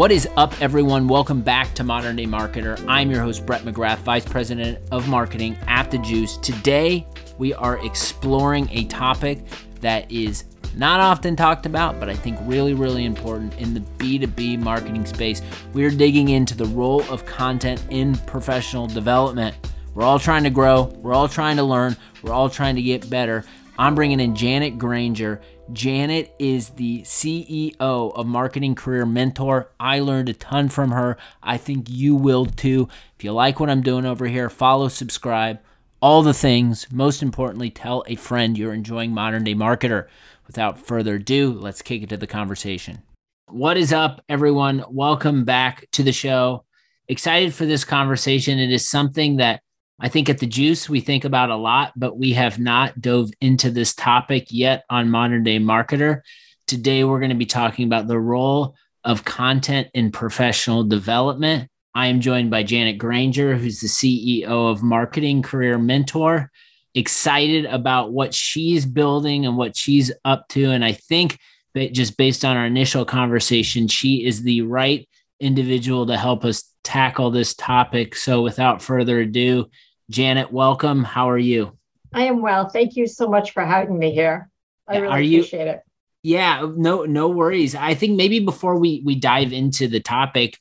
What is up, everyone? Welcome back to Modern Day Marketer. I'm your host, Brett McGrath, Vice President of Marketing at The Juice. Today, we are exploring a topic that is not often talked about, but I think really, really important in the B2B marketing space. We're digging into the role of content in professional development. We're all trying to grow, we're all trying to learn, we're all trying to get better. I'm bringing in Janet Granger. Janet is the CEO of Marketing Career Mentor. I learned a ton from her. I think you will too. If you like what I'm doing over here, follow, subscribe, all the things. Most importantly, tell a friend you're enjoying Modern Day Marketer. Without further ado, let's kick it to the conversation. What is up, everyone? Welcome back to the show. Excited for this conversation. It is something that I think at the Juice we think about a lot, but we have not dove into this topic yet on Modern Day Marketer. Today we're going to be talking about the role of content in professional development. I am joined by Janet Granger, who's the CEO of Marketing Career Mentor. Excited about what she's building and what she's up to. And I think that just based on our initial conversation, she is the right individual to help us tackle this topic. So without further ado, Janet, welcome. How are you? I am well. Thank you so much for having me here. I really are appreciate you, it. Yeah, no, no worries. I think maybe before we we dive into the topic,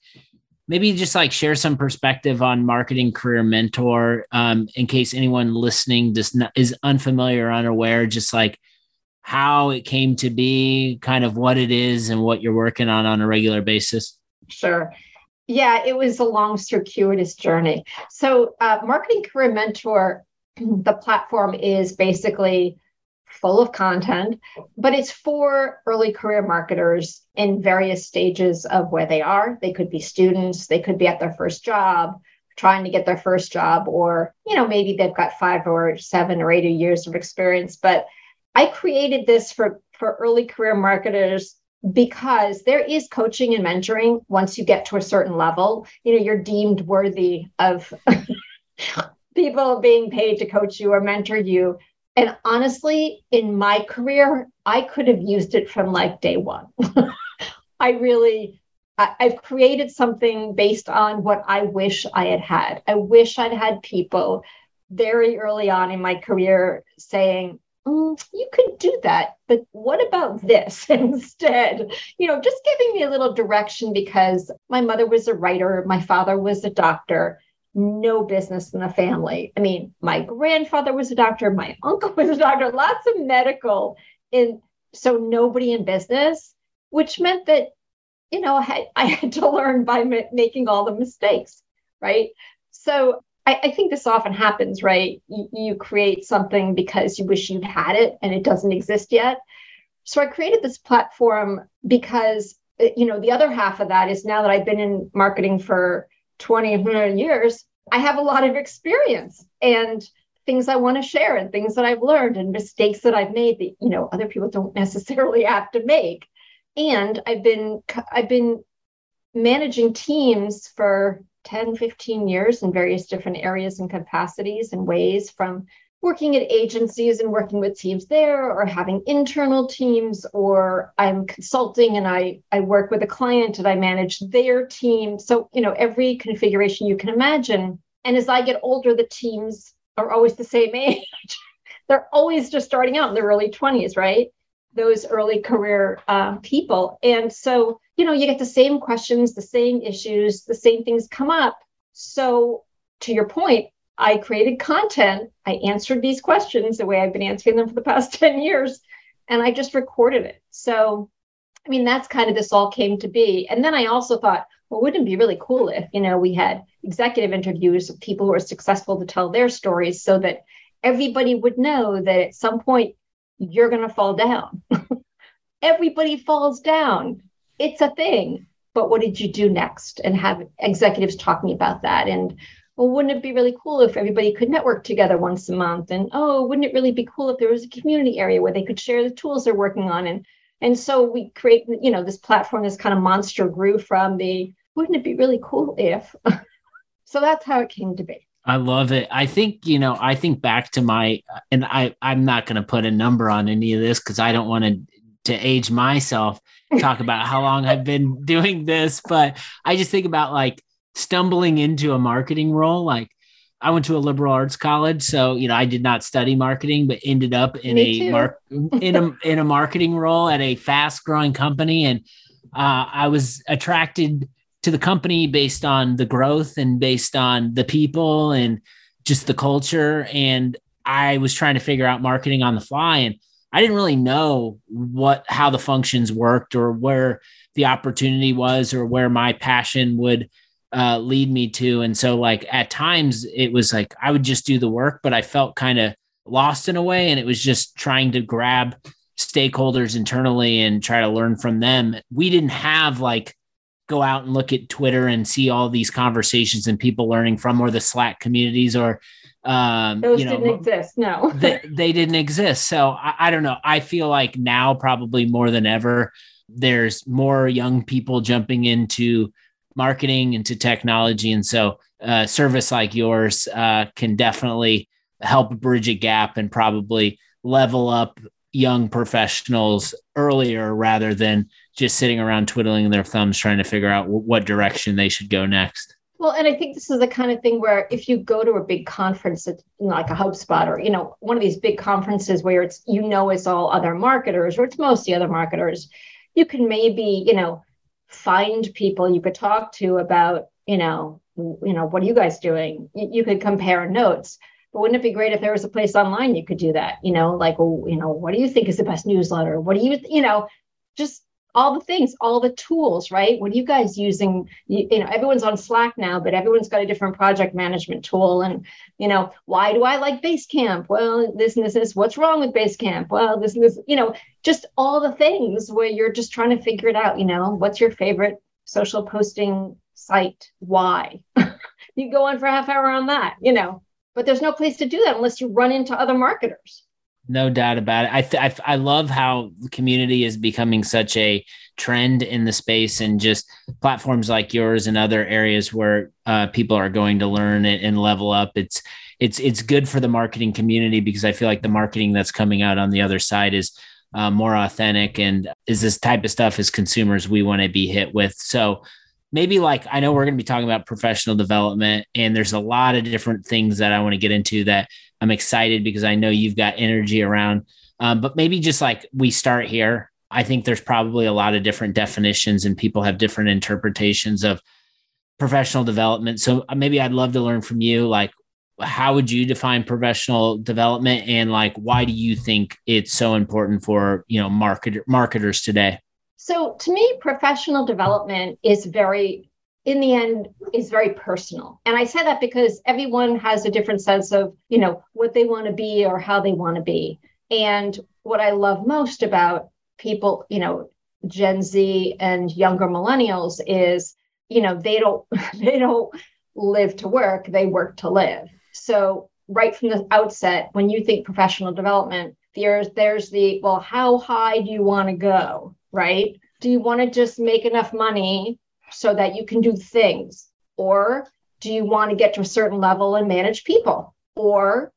maybe just like share some perspective on marketing career mentor, um, in case anyone listening just not, is unfamiliar or unaware, just like how it came to be, kind of what it is, and what you're working on on a regular basis. Sure. Yeah, it was a long, circuitous journey. So, uh, Marketing Career Mentor, the platform is basically full of content, but it's for early career marketers in various stages of where they are. They could be students, they could be at their first job, trying to get their first job, or, you know, maybe they've got five or seven or eight years of experience. But I created this for, for early career marketers because there is coaching and mentoring once you get to a certain level. You know you're deemed worthy of people being paid to coach you or mentor you. And honestly in my career i could have used it from like day one. I really I, i've created something based on what i wish i had had. I wish i'd had people very early on in my career saying mm, you could do that, but what about this instead? You know, just giving me a little direction because my mother was a writer, my father was a doctor, no business in the family. I mean, my grandfather was a doctor, my uncle was a doctor, lots of medical, and so nobody in business, which meant that, you know, I, I had to learn by ma- making all the mistakes, right? So I, I think this often happens, right? You, you create something because you wish you'd had it and it doesn't exist yet. So I created this platform because, uh, you know, the other half of that is now that I've been in marketing for 20 years, I have a lot of experience and things I want to share and things that I've learned and mistakes that I've made that, you know, other people don't necessarily have to make. And I've been, I've been managing teams for 10, 15 years in various different areas and capacities and ways from working at agencies and working with teams there or having internal teams or i'm consulting and i i work with a client and i manage their team. So you know every configuration you can imagine. And as i get older the teams are always the same age. They're always just starting out in their early 20s right those early career uh, people and so you know, you get the same questions, the same issues, the same things come up. So, to your point, I created content. I answered these questions the way I've been answering them for the past 10 years, and I just recorded it. So, I mean, that's kind of this all came to be. And then I also thought, well, wouldn't it be really cool if, you know, we had executive interviews of people who are successful to tell their stories so that everybody would know that at some point you're going to fall down. everybody falls down it's a thing. But what did you do next? And have executives talk me about that. And well, wouldn't it be really cool if everybody could network together once a month? And oh, wouldn't it really be cool if there was a community area where they could share the tools they're working on? And and so we create, you know, this platform, this kind of monster grew from the wouldn't it be really cool if? so that's how it came to be. I love it. I think, you know, I think back to my, and I, I'm not going to put a number on any of this because I don't want to to age myself, talk about how long I've been doing this, but I just think about like stumbling into a marketing role. Like I went to a liberal arts college, so you know I did not study marketing, but ended up in Me a mark in a in a marketing role at a fast growing company, and uh, I was attracted to the company based on the growth and based on the people and just the culture. And I was trying to figure out marketing on the fly, and I didn't really know what how the functions worked or where the opportunity was or where my passion would uh, lead me to. And so, like at times, it was like I would just do the work, but I felt kind of lost in a way, and it was just trying to grab stakeholders internally and try to learn from them. We didn't have like go out and look at Twitter and see all these conversations and people learning from, or the Slack communities, or um, those you know, didn't exist. No, they, they didn't exist. So I, I don't know. I feel like now probably more than ever, there's more young people jumping into marketing, into technology, and so uh, service like yours uh, can definitely help bridge a gap and probably level up young professionals earlier rather than just sitting around twiddling their thumbs trying to figure out w- what direction they should go next. Well, and I think this is the kind of thing where if you go to a big conference, like a HubSpot or you know one of these big conferences where it's you know it's all other marketers or it's mostly other marketers, you can maybe you know find people you could talk to about you know you know what are you guys doing? You, you could compare notes. But wouldn't it be great if there was a place online you could do that? You know, like, well, you know, what do you think is the best newsletter? What do you, you know, just all the things, all the tools, right? What are you guys using? You, you, know, everyone's on Slack now, but everyone's got a different project management tool. And, you know, why do I like Basecamp? Well, this and this is what's wrong with Basecamp? Well, this and this, you know, just all the things where you're just trying to figure it out. You know, what's your favorite social posting site? Why? you go on for half hour on that, you know, but there's no place to do that unless you run into other marketers. No doubt about it. I, th- I love how community is becoming such a trend in the space, and just platforms like yours and other areas where uh, people are going to learn and, and level up. It's it's it's good for the marketing community because I feel like the marketing that's coming out on the other side is uh, more authentic and is this type of stuff as consumers we want to be hit with. So maybe like I know we're going to be talking about professional development, and there's a lot of different things that I want to get into that I'm excited because I know you've got energy around. Um, but maybe just like we start here, I think there's probably a lot of different definitions and people have different interpretations of professional development. So uh, maybe I'd love to learn from you, like, how would you define professional development and like why do you think it's so important for you know market marketers today so to me professional development is very in the end is very personal. And I say that because everyone has a different sense of, you know, what they want to be or how they want to be. And what I love most about people, you know, Gen Z and younger millennials is, you know, they don't they don't live to work, they work to live. So right from the outset, when you think professional development, there's there's the well, how high do you want to go? Right? Do you want to just make enough money so that you can do things? Or do you want to get to a certain level and manage people? Or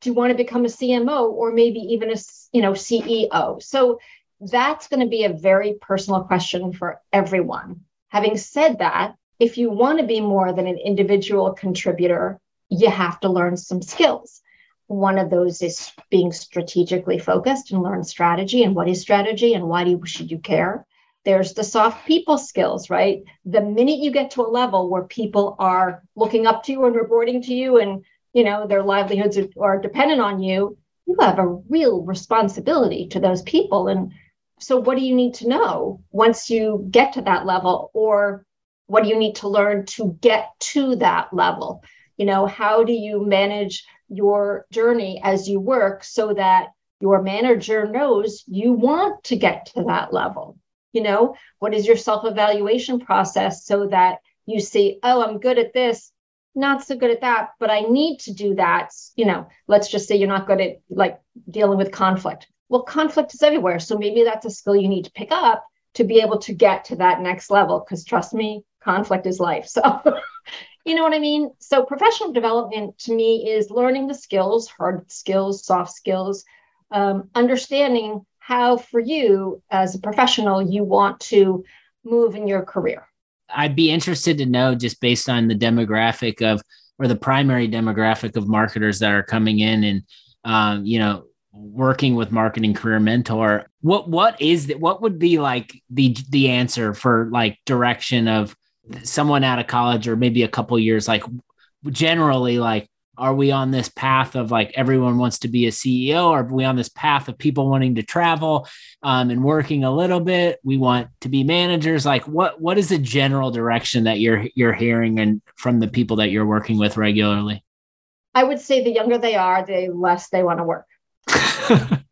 do you want to become a CMO or maybe even a you know CEO? So that's going to be a very personal question for everyone. Having said that, if you want to be more than an individual contributor, you have to learn some skills. One of those is being strategically focused and learn strategy and what is strategy and why do you, should you care? There's the soft people skills, right? The minute you get to a level where people are looking up to you and reporting to you and you know their livelihoods are dependent on you, you have a real responsibility to those people. And so what do you need to know once you get to that level? Or what do you need to learn to get to that level? You know, how do you manage your journey as you work so that your manager knows you want to get to that level? you know what is your self-evaluation process so that you see oh i'm good at this not so good at that but i need to do that. You know let's just say you're not good at like dealing with conflict. Well conflict is everywhere so maybe that's a skill you need to pick up to be able to get to that next level because trust me conflict is life so you know what i mean so professional development to me is learning the skills hard skills soft skills um, understanding how for you as a professional you want to move in your career. I'd be interested to know just based on the demographic of or the primary demographic of marketers that are coming in and um, you know working with marketing career mentor what what is that what would be like the the answer for like direction of someone out of college or maybe a couple years like generally like are we on this path of like everyone wants to be a ceo or are we on this path of people wanting to travel um, and working a little bit? We want to be managers. Like what what is the general direction that you're you're hearing and from the people that you're working with regularly? I would say the younger they are the less they want to work.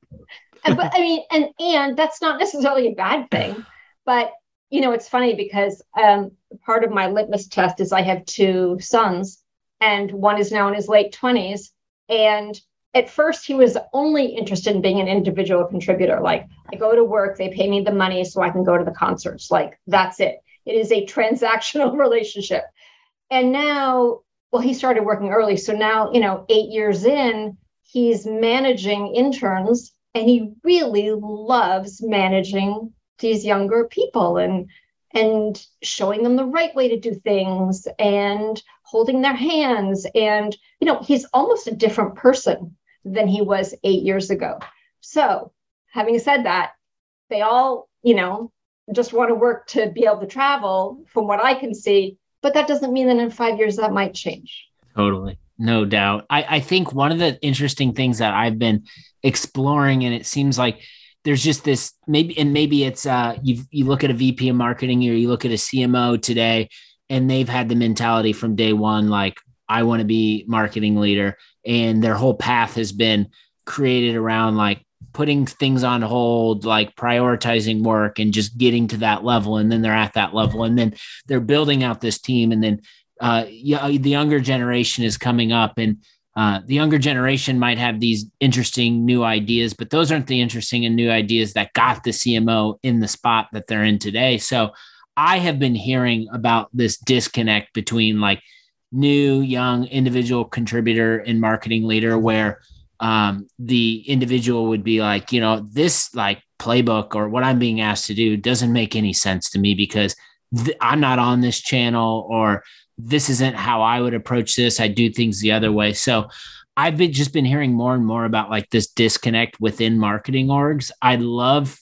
And, but I mean, and and that's not necessarily a bad thing, but you know, it's funny because um, part of my litmus test is I have two sons, and one is now in his late twenties, and at first he was only interested in being an individual contributor. Like I go to work, they pay me the money so I can go to the concerts. Like that's it. It is a transactional relationship. And now, well, he started working early. So now, you know, eight years in, he's managing interns and he really loves managing these younger people and and showing them the right way to do things and holding their hands. And you know he's almost a different person than he was 8 years ago. So having said that they all you know just want to work to be able to travel from what i can see but that doesn't mean that in 5 years that might change. Totally. No doubt. I, I think one of the interesting things that I've been exploring, and it seems like there's just this maybe, and maybe it's uh, you you look at a VP of marketing or you look at a CMO today, and they've had the mentality from day one, like I want to be marketing leader, and their whole path has been created around like putting things on hold, like prioritizing work and just getting to that level. And then they're at that level. And then they're building out this team. And then uh, the younger generation is coming up and uh, the younger generation might have these interesting new ideas, but those aren't the interesting and new ideas that got the CMO in the spot that they're in today. So I have been hearing about this disconnect between like new, young individual contributor and marketing leader, where um, the individual would be like, you know, this like playbook or what I'm being asked to do doesn't make any sense to me because th- I'm not on this channel or this isn't how I would approach this. I do things the other way. So I've been just been hearing more and more about like this disconnect within marketing orgs. I'd love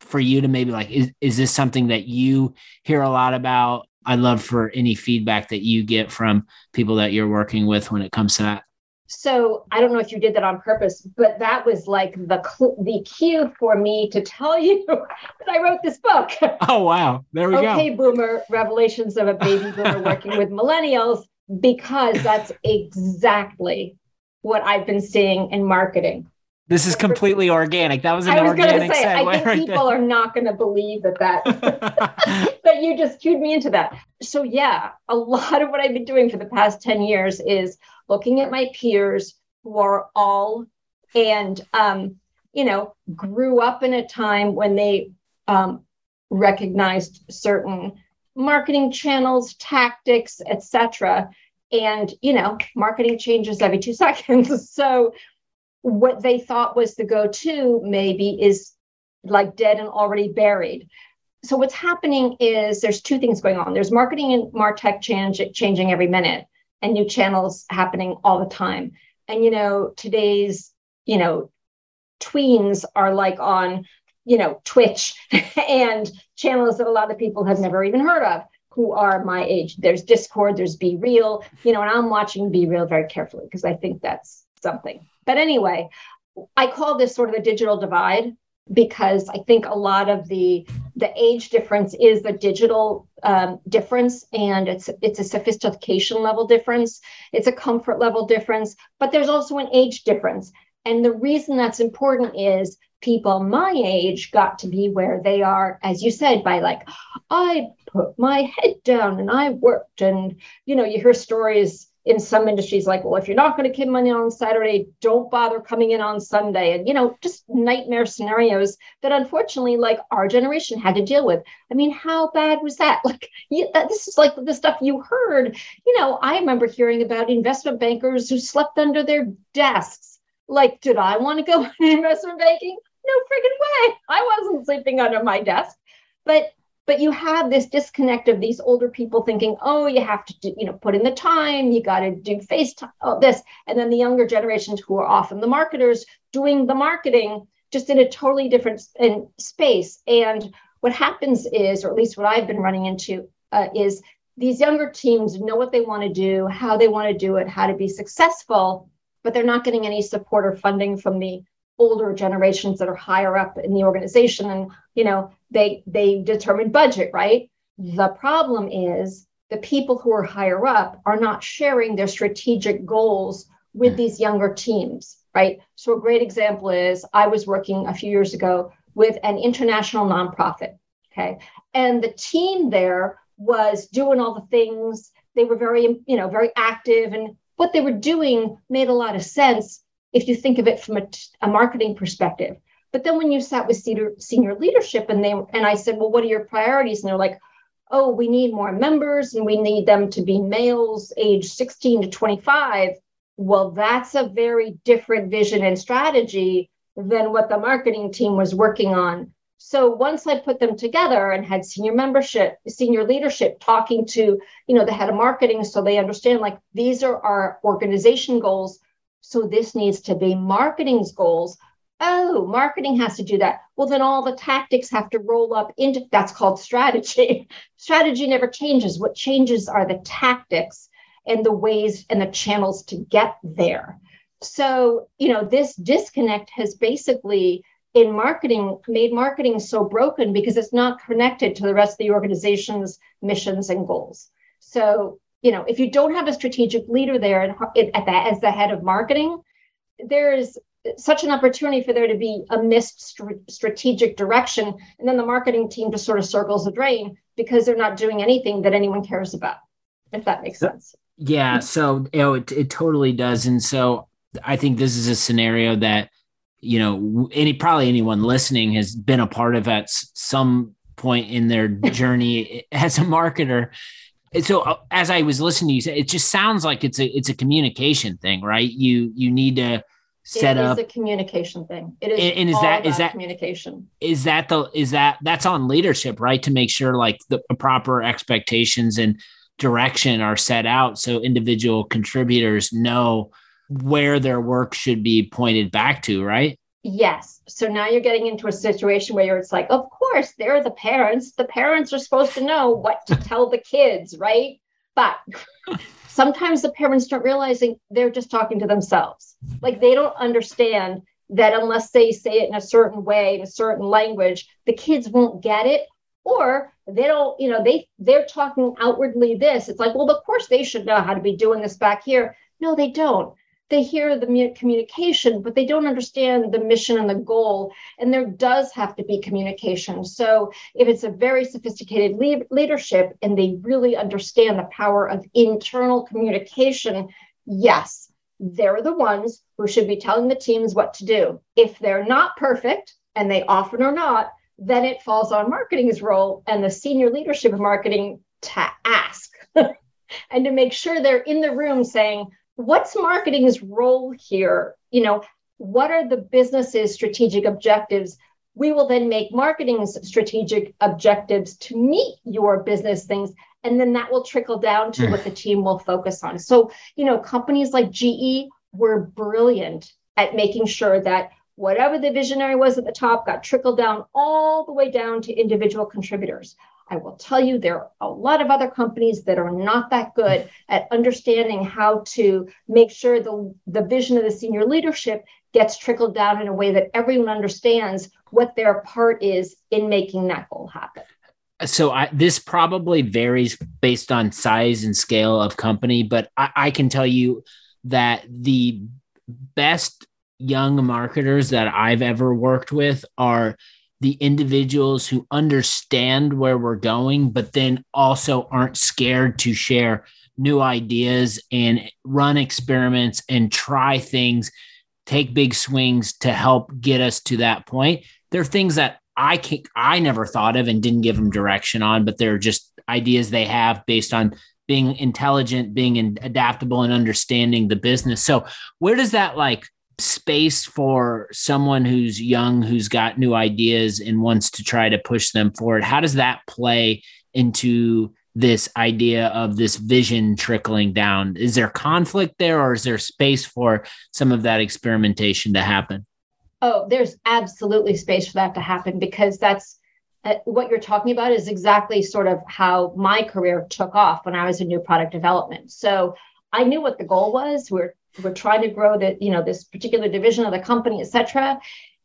for you to maybe like, is, is this something that you hear a lot about? I'd love for any feedback that you get from people that you're working with when it comes to that. So I don't know if you did that on purpose, but that was like the cl- the cue for me to tell you that I wrote this book. Oh wow, there we okay, go. Okay, Boomer: Revelations of a Baby Boomer Working with Millennials, because that's exactly what I've been seeing in marketing. This is completely organic. That was an I was organic say, segue. I think right people there. are not going to believe that that that you just cued me into that. So yeah, a lot of what I've been doing for the past 10 years is looking at my peers who are all and um, you know grew up in a time when they um, recognized certain marketing channels tactics etc and you know marketing changes every two seconds so what they thought was the go-to maybe is like dead and already buried so what's happening is there's two things going on there's marketing and martech change, changing every minute and new channels happening all the time. And you know, today's, you know, tweens are like on, you know, Twitch and channels that a lot of people have never even heard of who are my age. There's Discord, there's BeReal, you know, and I'm watching BeReal very carefully because I think that's something. But anyway, I call this sort of a digital divide because I think a lot of the the age difference is the digital um, difference, and it's it's a sophistication level difference, it's a comfort level difference, but there's also an age difference. And the reason that's important is people my age got to be where they are, as you said, by like, I put my head down and I worked, and you know, you hear stories in some industries like well if you're not going to come in on saturday don't bother coming in on sunday. And you know just nightmare scenarios that unfortunately like our generation had to deal with. I mean how bad was that? Like you, uh, this is like the stuff you heard. You know i remember hearing about investment bankers who slept under their desks. Like did i want to go in investment banking? No friggin' way. I wasn't sleeping under my desk. But but you have this disconnect of these older people thinking, oh, you have to do, you know, put in the time, you got to do FaceTime, oh, this. And then the younger generations who are often the marketers doing the marketing just in a totally different in space. And what happens is, or at least what I've been running into, uh, is these younger teams know what they want to do, how they want to do it, how to be successful, but they're not getting any support or funding from the older generations that are higher up in the organization and you know they they determine budget right? The problem is the people who are higher up are not sharing their strategic goals with hmm. these younger teams right? So a great example is i was working a few years ago with an international nonprofit okay? And the team there was doing all the things. They were very you know very active and what they were doing made a lot of sense if you think of it from a, a marketing perspective. But then when you sat with senior, senior leadership and they and I said, well, what are your priorities? And they're like, oh, we need more members and we need them to be males age 16 to 25. Well, that's a very different vision and strategy than what the marketing team was working on. So once I put them together and had senior membership, senior leadership talking to, you know, the head of marketing so they understand like these are our organization goals so this needs to be marketing's goals. Oh, marketing has to do that. Well, then all the tactics have to roll up into that's called strategy. strategy never changes. What changes are the tactics and the ways and the channels to get there. So, you know, this disconnect has basically in marketing made marketing so broken because it's not connected to the rest of the organization's missions and goals. So, you know, if you don't have a strategic leader there and at that as the head of marketing, there is such an opportunity for there to be a missed strategic direction, and then the marketing team just sort of circles the drain because they're not doing anything that anyone cares about. If that makes sense. Yeah. Hmm. So you know, it it totally does, and so I think this is a scenario that you know any probably anyone listening has been a part of at some point in their journey as a marketer so uh, as I was listening to you say, it just sounds like it's a it's a communication thing, right? You you need to set it up a communication thing. It is and, and is that is that communication? Is that the is that that's on leadership, right? To make sure like the proper expectations and direction are set out so individual contributors know where their work should be pointed back to, right? Yes. So now you're getting into a situation where it's like, of course, they're the parents. The parents are supposed to know what to tell the kids, right? But sometimes the parents don't realizing they're just talking to themselves. Like they don't understand that unless they say it in a certain way, in a certain language, the kids won't get it. Or they don't, you know, they they're talking outwardly this. It's like, well, of course they should know how to be doing this back here. No, they don't they hear the communication, but they don't understand the mission and the goal. And there does have to be communication. So if it's a very sophisticated le- leadership and they really understand the power of internal communication, yes, they're the ones who should be telling the teams what to do. If they're not perfect, and they often are not, then it falls on marketing's role and the senior leadership of marketing to ask and to make sure they're in the room saying, what's marketing's role here? You know, what are the business's strategic objectives? We will then make marketing's strategic objectives to meet your business things. And then that will trickle down to mm. what the team will focus on. So, you know, companies like GE were brilliant at making sure that whatever the visionary was at the top got trickled down all the way down to individual contributors. I will tell you, there are a lot of other companies that are not that good at understanding how to make sure the, the vision of the senior leadership gets trickled down in a way that everyone understands what their part is in making that goal happen. So I, this probably varies based on size and scale of company, but I, I can tell you that the best young marketers that I've ever worked with are the individuals who understand where we're going, but then also aren't scared to share new ideas and run experiments and try things, take big swings to help get us to that point. There are things that I can I never thought of and didn't give them direction on, but they're just ideas they have based on being intelligent, being adaptable and understanding the business. So where does that like space for someone who's young, who's got new ideas and wants to try to push them forward? How does that play into this idea of this vision trickling down? Is there conflict there or is there space for some of that experimentation to happen? Oh, there's absolutely space for that to happen because that's uh, what you're talking about is exactly sort of how my career took off when I was in new product development. So I knew what the goal was. We're we're trying to grow the you know this particular division of the company, et cetera.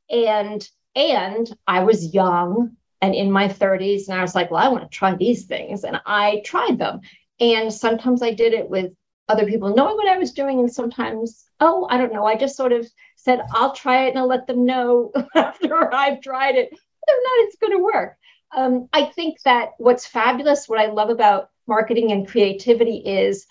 And and I was young and in my 30s and i was like well i want to try these things and i tried them. And sometimes i did it with other people knowing what i was doing and sometimes oh i don't know i just sort of said i'll try it and i'll let them know after i've tried it whether or not it's going to work. Um, i think that what's fabulous what i love about marketing and creativity is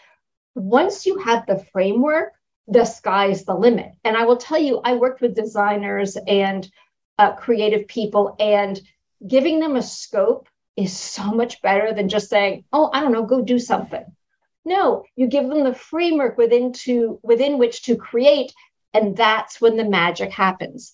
once you have the framework the sky's the limit and i will tell you i worked with designers and uh, creative people and giving them a scope is so much better than just saying, oh, I don't know, go do something. No, you give them the framework within to within which to create, and that's when the magic happens.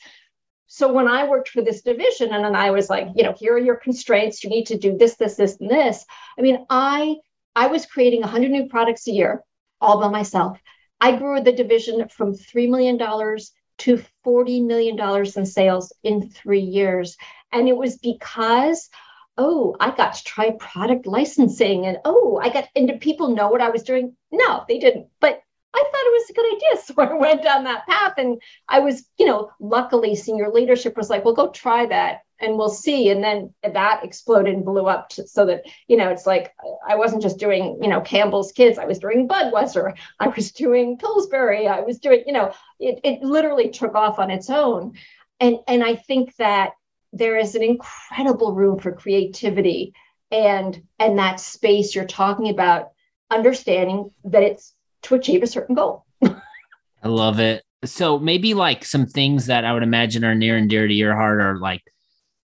So when I worked for this division, and then I was like, you know, here are your constraints. You need to do this, this, this, and this. I mean, I I was creating 100 new products a year all by myself. I grew the division from $3 million to $40 million in sales in three years. And it was because, oh, I got to try product licensing and oh, I got, and did people know what I was doing? No, they didn't. But I thought it was a good idea. So I went down that path and I was, you know, luckily senior leadership was like, well, go try that and we'll see. And then that exploded and blew up to, so that, you know, it's like I wasn't just doing, you know, Campbell's kids. I was doing Budweiser. I was doing Pillsbury. I was doing, you know, it, it literally took off on its own. And, and I think that there is an incredible room for creativity and and that space you're talking about understanding that it's to achieve a certain goal i love it so maybe like some things that i would imagine are near and dear to your heart are like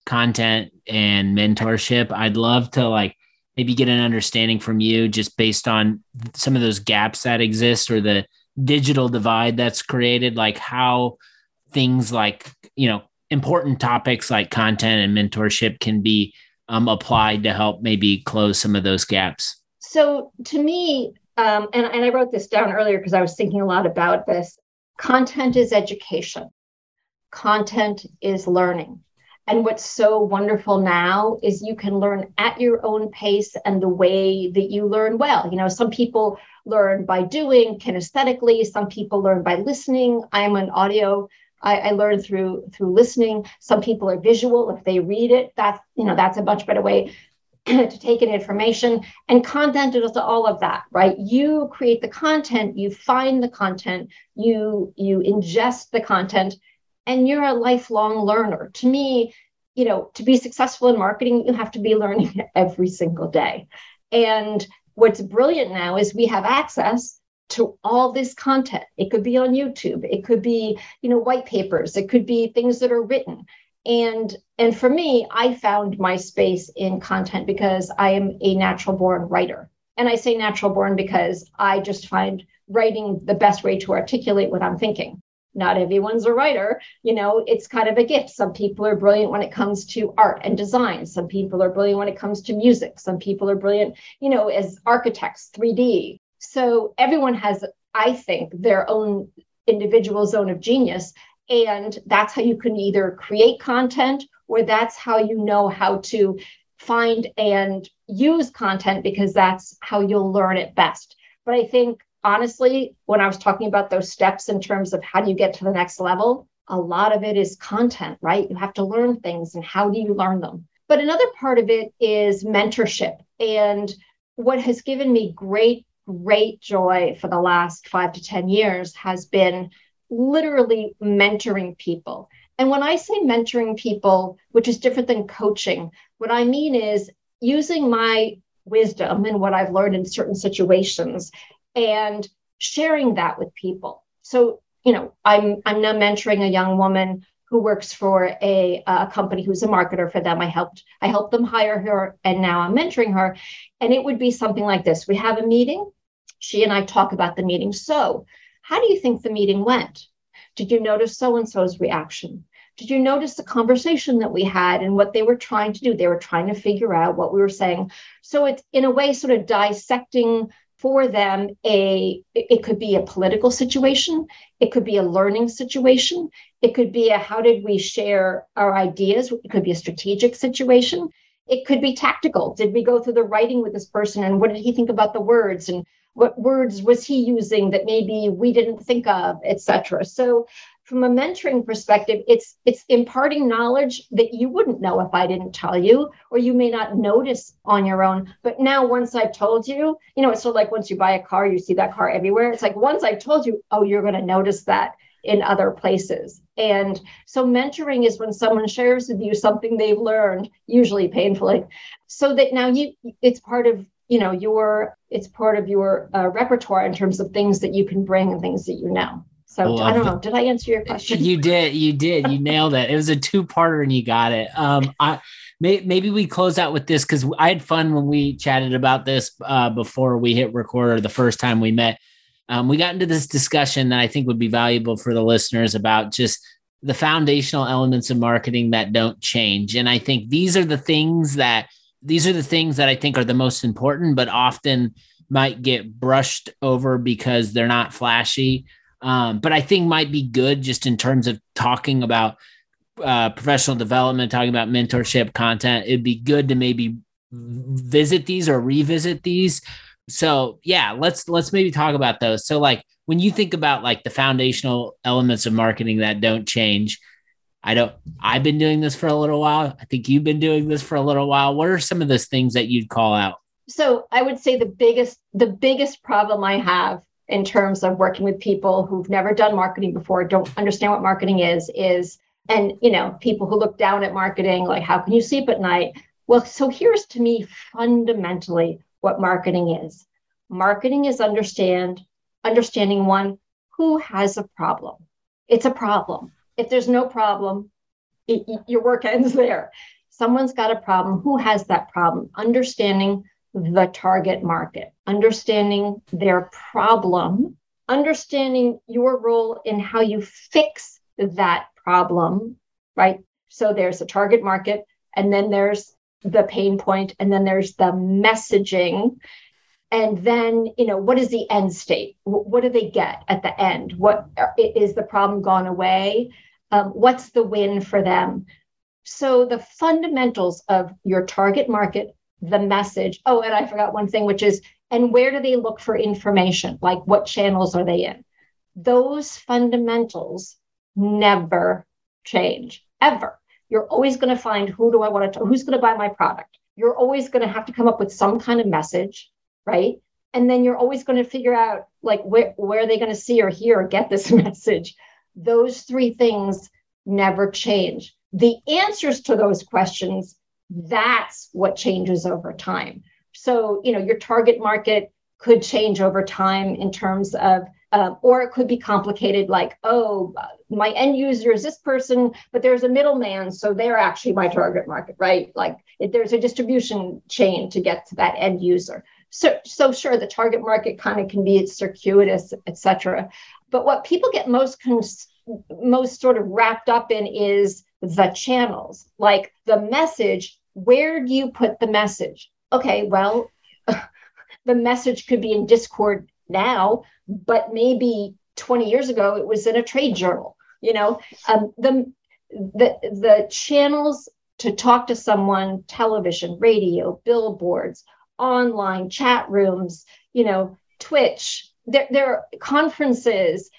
content and mentorship i'd love to like maybe get an understanding from you just based on some of those gaps that exist or the digital divide that's created like how things like you know important topics like content and mentorship can be um, applied to help maybe close some of those gaps? So, to me, um, and, and I wrote this down earlier because I was thinking a lot about this content is education, content is learning. And what's so wonderful now is you can learn at your own pace and the way that you learn well. You know, some people learn by doing kinesthetically, some people learn by listening. I'm an audio I, I learned through through listening. Some people are visual. If they read it, that's you know that's a much better way to take in information and content is all of that right you create the content you find the content you you ingest the content and you're a lifelong learner to me you know to be successful in marketing you have to be learning every single day and what's brilliant now is we have access to all this content. It could be on YouTube, it could be, you know, white papers, it could be things that are written. And and for me, I found my space in content because I am a natural born writer. And I say natural born because I just find writing the best way to articulate what I'm thinking. Not everyone's a writer, you know, it's kind of a gift. Some people are brilliant when it comes to art and design. Some people are brilliant when it comes to music. Some people are brilliant, you know, as architects, 3D, so everyone has, I think, their own individual zone of genius. And that's how you can either create content or that's how you know how to find and use content because that's how you'll learn it best. But I think honestly, when I was talking about those steps in terms of how do you get to the next level, a lot of it is content, right? You have to learn things and how do you learn them? But another part of it is mentorship. And what has given me great great joy for the last five to 10 years has been literally mentoring people. And when I say mentoring people, which is different than coaching, what I mean is using my wisdom and what I've learned in certain situations and sharing that with people. So, you know, I'm I'm now mentoring a young woman who works for a, a company who's a marketer for them. I helped I helped them hire her, and now I'm mentoring her. And it would be something like this: We have a meeting. She and I talk about the meeting. So, how do you think the meeting went? Did you notice so and so's reaction? Did you notice the conversation that we had and what they were trying to do? They were trying to figure out what we were saying. So it's in a way sort of dissecting for them a it could be a political situation it could be a learning situation it could be a how did we share our ideas it could be a strategic situation it could be tactical. Did we go through the writing with this person and what did he think about the words and what words was he using that maybe we didn't think of etc so from a mentoring perspective it's it's imparting knowledge that you wouldn't know if i didn't tell you or you may not notice on your own. But now once i've told you you know it's sort of like once you buy a car you see that car everywhere. It's like once i've told you oh you're going to notice that in other places. And so mentoring is when someone shares with you something they've learned usually painfully so that now you it's part of you know your it's part of your uh, repertoire in terms of things that you can bring and things that you know so I, I don't know. Did I answer your question? You did. You did. You nailed it. It was a two-parter, and you got it. Um, I may, maybe we close out with this because I had fun when we chatted about this uh, before we hit record or the first time we met. Um, we got into this discussion that I think would be valuable for the listeners about just the foundational elements of marketing that don't change. And I think these are the things that these are the things that I think are the most important, but often might get brushed over because they're not flashy um, but I think might be good just in terms of talking about uh, professional development, talking about mentorship content. It'd be good to maybe visit these or revisit these. So yeah, let's let's maybe talk about those. So like when you think about like the foundational elements of marketing that don't change, I don't I've been doing this for a little while. I think you've been doing this for a little while. What are some of those things that you'd call out? So I would say the biggest the biggest problem I have in terms of working with people who've never done marketing before, don't understand what marketing is, is, and, you know, people who look down at marketing, like, how can you sleep at night? Well, so here's to me fundamentally what marketing is. Marketing is understand understanding one who has a problem. It's a problem. If there's no problem, it, your work ends there. Someone's got a problem. Who has that problem? Understanding the target market, understanding their problem, understanding your role in how you fix that problem, right? So there's a target market, and then there's the pain point, and then there's the messaging. And then, you know, what is the end state? What do they get at the end? What is the problem gone away? Um, what's the win for them? So, the fundamentals of your target market, the message. Oh, and I forgot one thing, which is, and where do they look for information? Like what channels are they in? Those fundamentals never change, ever. You're always going to find who do I want to, who's going to buy my product? You're always going to have to come up with some kind of message, right? And then you're always going to figure out like where, where are they going to see or hear or get this message? Those three things never change. The answers to those questions that's what changes over time. So, you know, your target market could change over time in terms of, uh, or it could be complicated like, oh, my end user is this person, but there's a middleman. So they're actually my target market, right? Like if there's a distribution chain to get to that end user. So, so sure, the target market kind of can be circuitous, et cetera. But what people get most, cons- most sort of wrapped up in is the channels, like the message. Where do you put the message? Okay, well, the message could be in Discord now, but maybe 20 years ago it was in a trade journal. You know, um, the the the channels to talk to someone, television, radio, billboards, online chat rooms, you know, Twitch. There, there are conferences,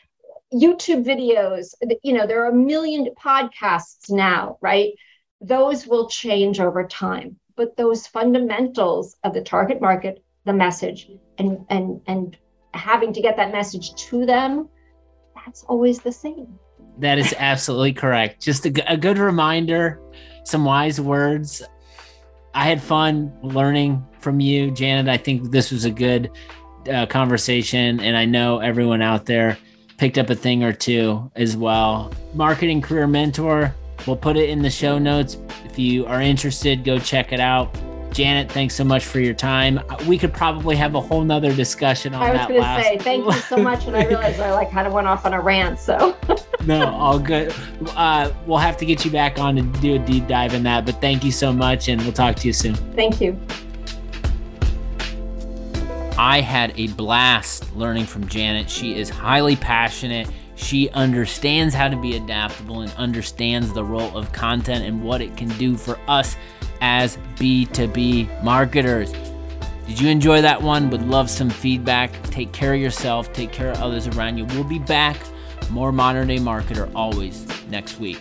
YouTube videos, you know, there are a million podcasts now, right? Those will change over time. But those fundamentals of the target market, the message, and and and having to get that message to them, that's always the same. That is absolutely correct. Just a, a good reminder, some wise words. I had fun learning from you, Janet. I think this was a good uh, conversation, and I know everyone out there picked up a thing or two as well. Marketing Career Mentor, we'll put it in the show notes. If you are interested, go check it out. Janet, thanks so much for your time. We could probably have a whole nother discussion on that. I was going to say thank you so much, and I realized I like kind of went off on a rant. So no, all good. Uh, we'll have to get you back on to do a deep dive in that. But thank you so much, and we'll talk to you soon. thank you. I had a blast learning from Janet. She is highly passionate. She understands how to be adaptable and understands the role of content and what it can do for us as B2B marketers. Did you enjoy that one? Would love some feedback. Take care of yourself, take care of others around you. We'll be back. More modern day marketer always next week.